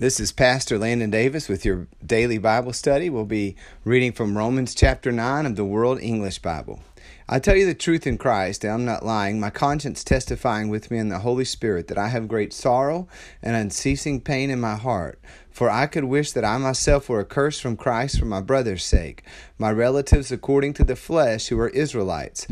This is Pastor Landon Davis with your daily Bible study. We'll be reading from Romans chapter 9 of the World English Bible. I tell you the truth in Christ, and I'm not lying, my conscience testifying with me in the Holy Spirit that I have great sorrow and unceasing pain in my heart. For I could wish that I myself were accursed from Christ for my brother's sake, my relatives according to the flesh who are Israelites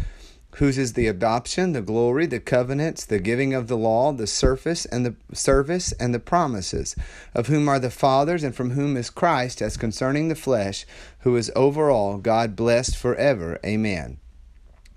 whose is the adoption, the glory, the covenants, the giving of the law, the surface and the service and the promises, of whom are the fathers, and from whom is Christ, as concerning the flesh, who is over all, God blessed forever. Amen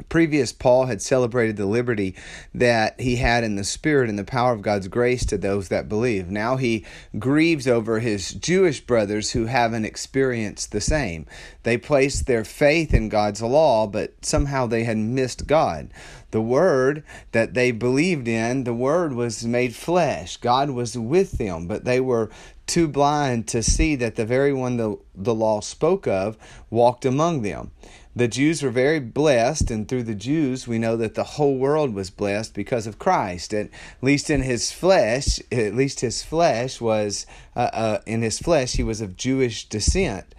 previous Paul had celebrated the liberty that he had in the Spirit and the power of God's grace to those that believe. Now he grieves over his Jewish brothers who haven't experienced the same. They placed their faith in God's law, but somehow they had missed God. The Word that they believed in, the Word was made flesh. God was with them, but they were too blind to see that the very one the, the law spoke of walked among them. The Jews were very blessed, and through the Jews, we know that the whole world was blessed because of Christ. At least in his flesh, at least his flesh was, uh, uh, in his flesh, he was of Jewish descent.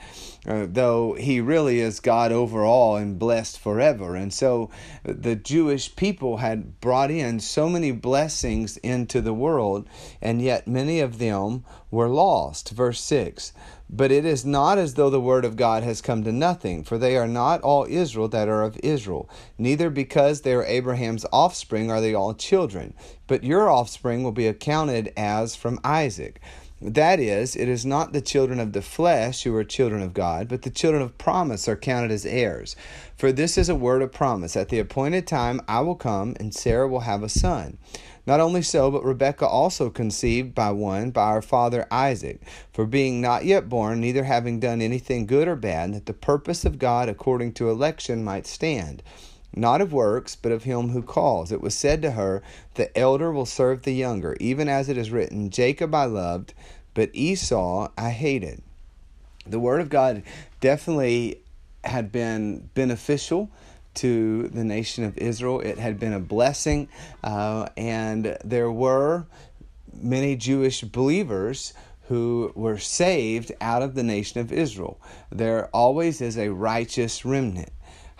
Uh, though he really is God over all and blessed forever. And so the Jewish people had brought in so many blessings into the world, and yet many of them were lost. Verse 6 But it is not as though the word of God has come to nothing, for they are not all Israel that are of Israel, neither because they are Abraham's offspring are they all children, but your offspring will be accounted as from Isaac. That is, it is not the children of the flesh who are children of God, but the children of promise are counted as heirs. For this is a word of promise. At the appointed time I will come, and Sarah will have a son. Not only so, but Rebekah also conceived by one, by our father Isaac, for being not yet born, neither having done anything good or bad, that the purpose of God according to election might stand not of works, but of him who calls. It was said to her, The elder will serve the younger, even as it is written, Jacob I loved, but Esau I hated. The Word of God definitely had been beneficial to the nation of Israel. It had been a blessing, uh, and there were many Jewish believers who were saved out of the nation of Israel. There always is a righteous remnant.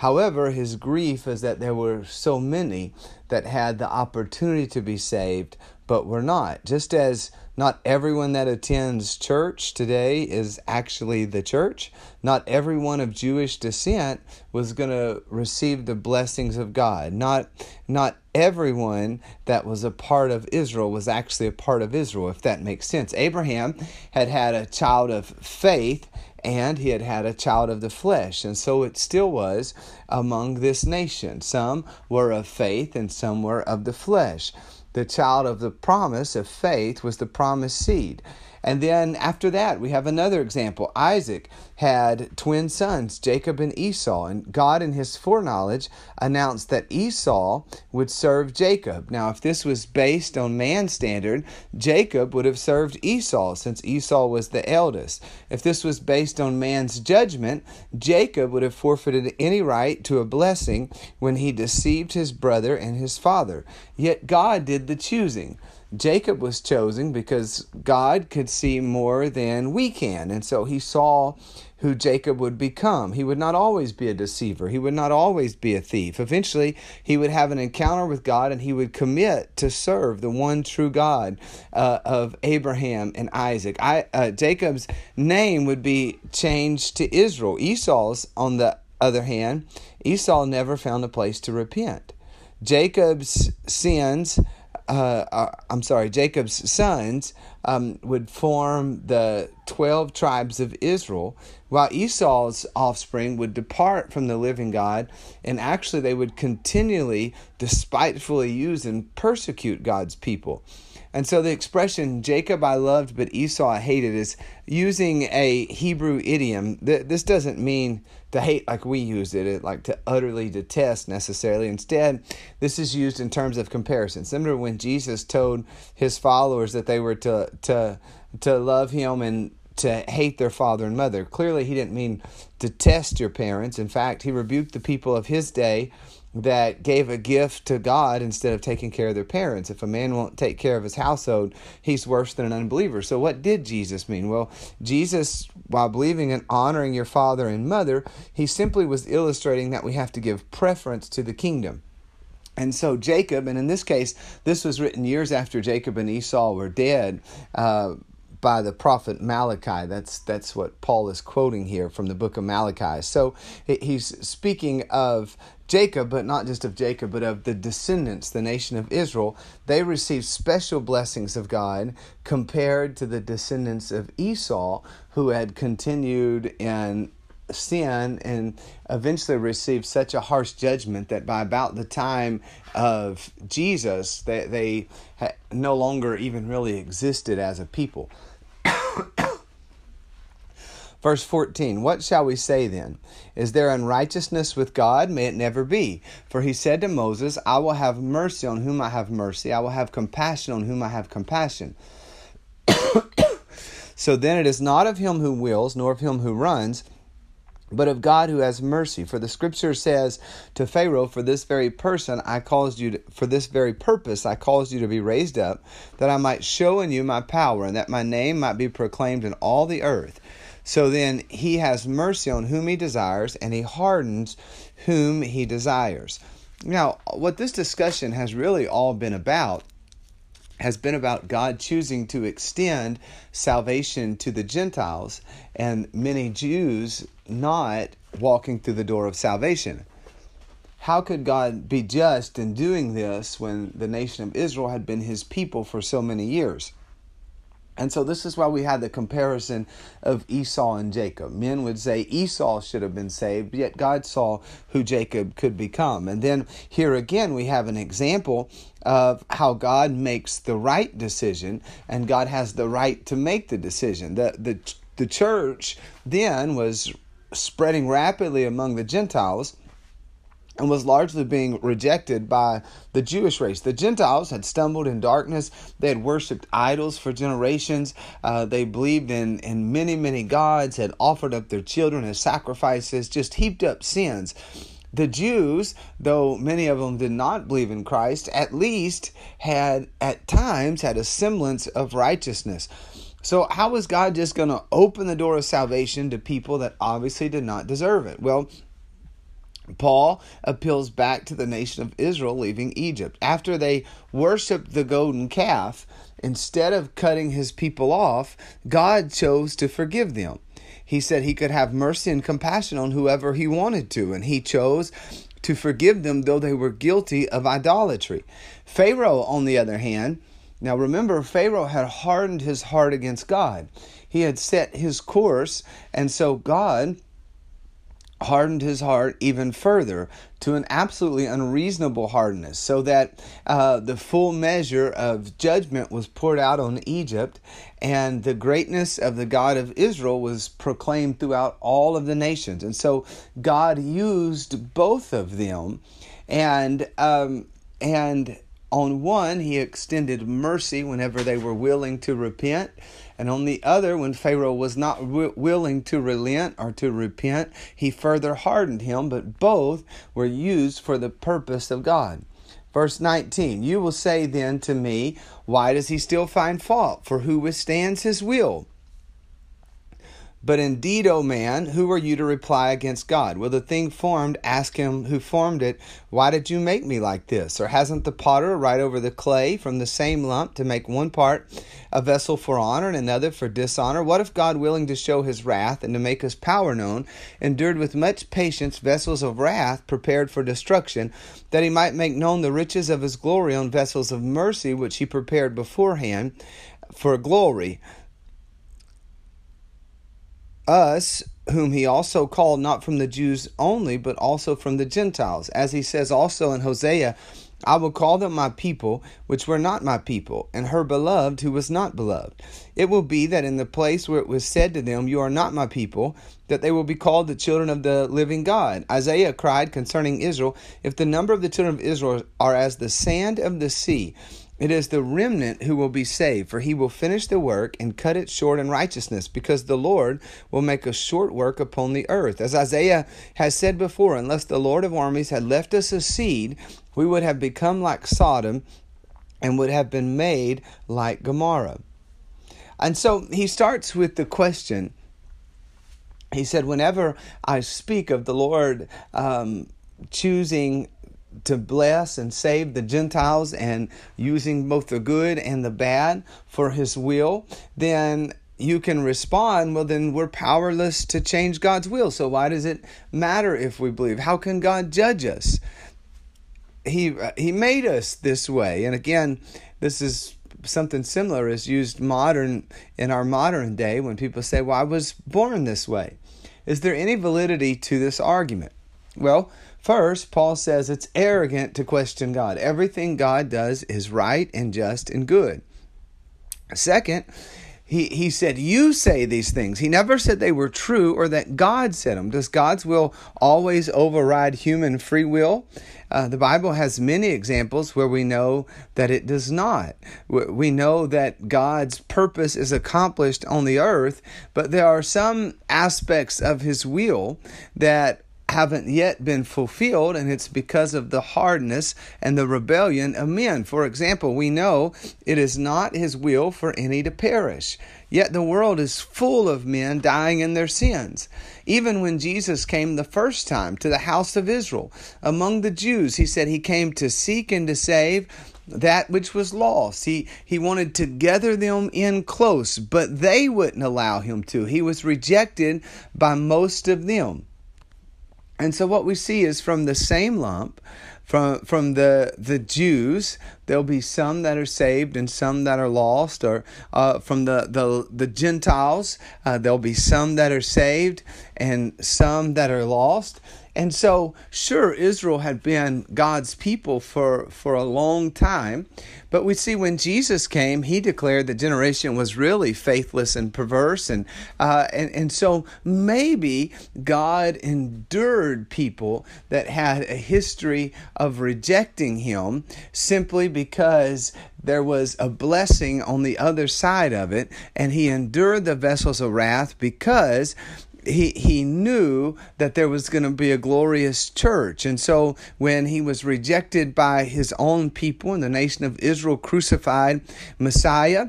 However, his grief is that there were so many that had the opportunity to be saved but were not. Just as not everyone that attends church today is actually the church, not everyone of Jewish descent was going to receive the blessings of God. Not not everyone that was a part of Israel was actually a part of Israel, if that makes sense. Abraham had had a child of faith and he had had a child of the flesh. And so it still was among this nation. Some were of faith and some were of the flesh. The child of the promise of faith was the promised seed. And then after that, we have another example. Isaac had twin sons, Jacob and Esau, and God, in his foreknowledge, announced that Esau would serve Jacob. Now, if this was based on man's standard, Jacob would have served Esau, since Esau was the eldest. If this was based on man's judgment, Jacob would have forfeited any right to a blessing when he deceived his brother and his father. Yet God did the choosing. Jacob was chosen because God could see more than we can. And so he saw who Jacob would become. He would not always be a deceiver, he would not always be a thief. Eventually, he would have an encounter with God and he would commit to serve the one true God uh, of Abraham and Isaac. I, uh, Jacob's name would be changed to Israel. Esau's, on the other hand, Esau never found a place to repent. Jacob's sins uh, uh, I'm sorry, Jacob's sons um, would form the 12 tribes of Israel, while Esau's offspring would depart from the living God, and actually they would continually despitefully use and persecute God's people. And so the expression Jacob I loved but Esau I hated is using a Hebrew idiom. This doesn't mean to hate like we use it, like to utterly detest necessarily. Instead, this is used in terms of comparison. Similar when Jesus told his followers that they were to to to love him and to hate their father and mother. Clearly, he didn't mean to test your parents. In fact, he rebuked the people of his day that gave a gift to God instead of taking care of their parents. If a man won't take care of his household, he's worse than an unbeliever. So, what did Jesus mean? Well, Jesus, while believing in honoring your father and mother, he simply was illustrating that we have to give preference to the kingdom. And so Jacob, and in this case, this was written years after Jacob and Esau were dead. Uh, by the prophet Malachi. That's that's what Paul is quoting here from the book of Malachi. So he's speaking of Jacob, but not just of Jacob, but of the descendants, the nation of Israel. They received special blessings of God compared to the descendants of Esau, who had continued in sin and eventually received such a harsh judgment that by about the time of Jesus, they, they no longer even really existed as a people. Verse 14 What shall we say then? Is there unrighteousness with God? May it never be. For he said to Moses, I will have mercy on whom I have mercy, I will have compassion on whom I have compassion. so then it is not of him who wills, nor of him who runs but of God who has mercy. For the scripture says to Pharaoh, For this very person I caused you, to, for this very purpose I caused you to be raised up, that I might show in you my power, and that my name might be proclaimed in all the earth. So then he has mercy on whom he desires, and he hardens whom he desires. Now, what this discussion has really all been about has been about God choosing to extend salvation to the Gentiles and many Jews not walking through the door of salvation. How could God be just in doing this when the nation of Israel had been his people for so many years? And so this is why we had the comparison of Esau and Jacob. Men would say Esau should have been saved, yet God saw who Jacob could become. And then here again we have an example of how God makes the right decision and God has the right to make the decision. The the the church then was spreading rapidly among the Gentiles and was largely being rejected by the Jewish race. The Gentiles had stumbled in darkness. They had worshipped idols for generations. Uh, they believed in, in many, many gods, had offered up their children as sacrifices, just heaped up sins. The Jews, though many of them did not believe in Christ, at least had at times had a semblance of righteousness. So, how was God just going to open the door of salvation to people that obviously did not deserve it? Well, Paul appeals back to the nation of Israel leaving Egypt. After they worshiped the golden calf, instead of cutting his people off, God chose to forgive them. He said he could have mercy and compassion on whoever he wanted to, and he chose to forgive them though they were guilty of idolatry. Pharaoh, on the other hand, now remember, Pharaoh had hardened his heart against God. He had set his course, and so God hardened his heart even further to an absolutely unreasonable hardness, so that uh, the full measure of judgment was poured out on Egypt, and the greatness of the God of Israel was proclaimed throughout all of the nations. And so God used both of them, and um, and on one, he extended mercy whenever they were willing to repent. And on the other, when Pharaoh was not w- willing to relent or to repent, he further hardened him. But both were used for the purpose of God. Verse 19 You will say then to me, Why does he still find fault? For who withstands his will? But indeed, O man, who are you to reply against God? Will the thing formed ask him who formed it, Why did you make me like this? Or hasn't the potter right over the clay from the same lump to make one part a vessel for honor and another for dishonor? What if God, willing to show his wrath and to make his power known, endured with much patience vessels of wrath prepared for destruction, that he might make known the riches of his glory on vessels of mercy which he prepared beforehand for glory? Us whom he also called not from the Jews only, but also from the Gentiles. As he says also in Hosea, I will call them my people, which were not my people, and her beloved, who was not beloved. It will be that in the place where it was said to them, You are not my people, that they will be called the children of the living God. Isaiah cried concerning Israel, If the number of the children of Israel are as the sand of the sea, It is the remnant who will be saved, for he will finish the work and cut it short in righteousness, because the Lord will make a short work upon the earth. As Isaiah has said before, unless the Lord of armies had left us a seed, we would have become like Sodom and would have been made like Gomorrah. And so he starts with the question. He said, Whenever I speak of the Lord um, choosing to bless and save the Gentiles and using both the good and the bad for his will, then you can respond, well, then we're powerless to change God's will. So why does it matter if we believe? How can God judge us? He, he made us this way. And again, this is something similar is used modern in our modern day when people say, Well, I was born this way. Is there any validity to this argument? Well, first, Paul says it's arrogant to question God. Everything God does is right and just and good. Second, he, he said, You say these things. He never said they were true or that God said them. Does God's will always override human free will? Uh, the Bible has many examples where we know that it does not. We know that God's purpose is accomplished on the earth, but there are some aspects of His will that haven't yet been fulfilled, and it's because of the hardness and the rebellion of men. For example, we know it is not his will for any to perish. Yet the world is full of men dying in their sins. Even when Jesus came the first time to the house of Israel, among the Jews, he said he came to seek and to save that which was lost. He he wanted to gather them in close, but they wouldn't allow him to. He was rejected by most of them. And so what we see is from the same lump, from from the the Jews, there'll be some that are saved and some that are lost, or uh, from the the the Gentiles, uh, there'll be some that are saved and some that are lost. And so, sure, Israel had been God's people for, for a long time, but we see when Jesus came, he declared the generation was really faithless and perverse. And, uh, and, and so maybe God endured people that had a history of rejecting him simply because there was a blessing on the other side of it, and he endured the vessels of wrath because he he knew that there was going to be a glorious church. And so when he was rejected by his own people and the nation of Israel crucified Messiah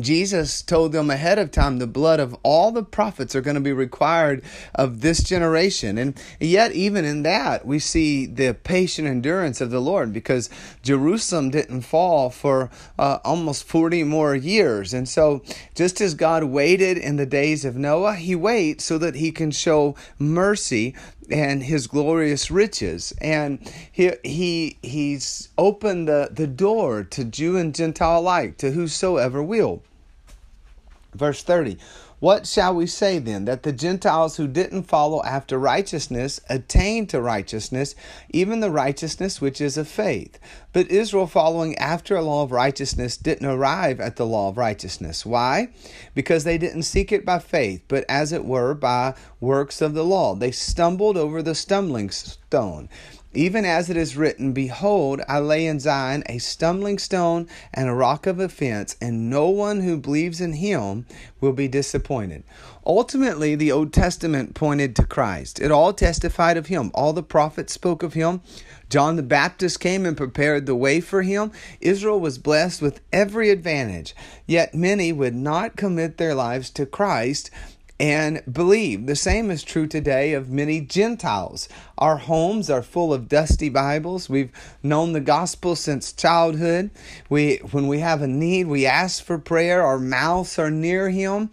Jesus told them ahead of time the blood of all the prophets are going to be required of this generation. And yet, even in that, we see the patient endurance of the Lord because Jerusalem didn't fall for uh, almost 40 more years. And so, just as God waited in the days of Noah, he waits so that he can show mercy and his glorious riches. And he he he's opened the, the door to Jew and Gentile alike to whosoever will. Verse 30 what shall we say then? That the Gentiles who didn't follow after righteousness attained to righteousness, even the righteousness which is of faith. But Israel, following after a law of righteousness, didn't arrive at the law of righteousness. Why? Because they didn't seek it by faith, but as it were by works of the law. They stumbled over the stumbling stone. Even as it is written, Behold, I lay in Zion a stumbling stone and a rock of offense, and no one who believes in him will be disappointed. Ultimately, the Old Testament pointed to Christ. It all testified of him. All the prophets spoke of him. John the Baptist came and prepared the way for him. Israel was blessed with every advantage. Yet many would not commit their lives to Christ and believe. The same is true today of many Gentiles. Our homes are full of dusty Bibles. We've known the gospel since childhood. We when we have a need, we ask for prayer. Our mouths are near him.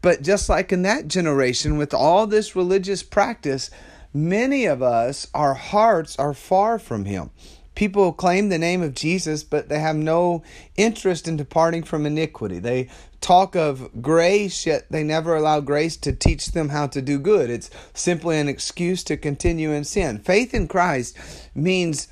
But just like in that generation with all this religious practice, many of us our hearts are far from him. People claim the name of Jesus, but they have no interest in departing from iniquity. They talk of grace, yet they never allow grace to teach them how to do good. It's simply an excuse to continue in sin. Faith in Christ means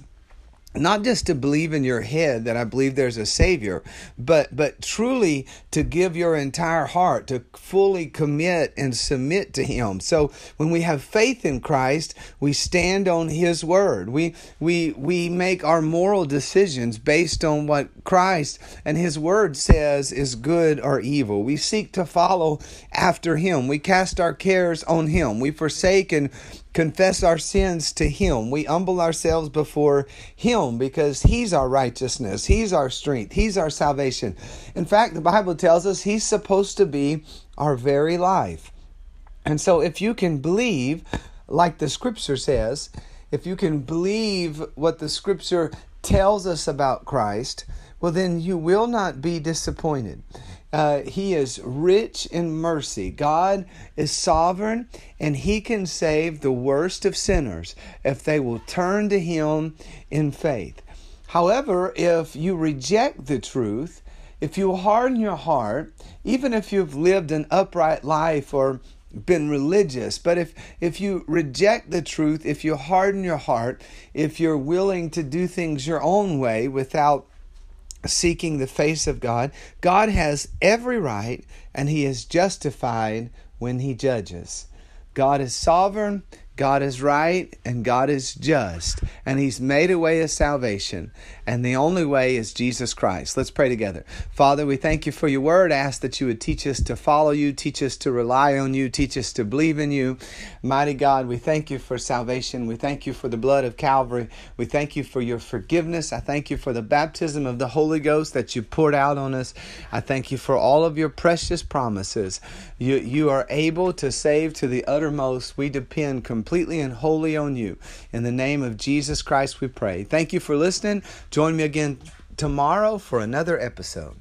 not just to believe in your head that I believe there's a savior, but but truly to give your entire heart to fully commit and submit to him. So when we have faith in Christ, we stand on his word. We we we make our moral decisions based on what Christ and his word says is good or evil. We seek to follow after him. We cast our cares on him. We forsake and confess our sins to Him. We humble ourselves before Him because He's our righteousness, He's our strength, He's our salvation. In fact, the Bible tells us He's supposed to be our very life. And so, if you can believe, like the scripture says, if you can believe what the scripture tells us about Christ, well, then you will not be disappointed. Uh, he is rich in mercy. God is sovereign and He can save the worst of sinners if they will turn to Him in faith. However, if you reject the truth, if you harden your heart, even if you've lived an upright life or been religious, but if if you reject the truth, if you harden your heart, if you're willing to do things your own way without seeking the face of God, God has every right and he is justified when he judges. God is sovereign, God is right and God is just, and He's made a way of salvation, and the only way is Jesus Christ. Let's pray together. Father, we thank you for your word. I ask that you would teach us to follow you, teach us to rely on you, teach us to believe in you. Mighty God, we thank you for salvation. We thank you for the blood of Calvary. We thank you for your forgiveness. I thank you for the baptism of the Holy Ghost that you poured out on us. I thank you for all of your precious promises. You, you are able to save to the uttermost. We depend completely completely and wholly on you. In the name of Jesus Christ, we pray. Thank you for listening. Join me again tomorrow for another episode.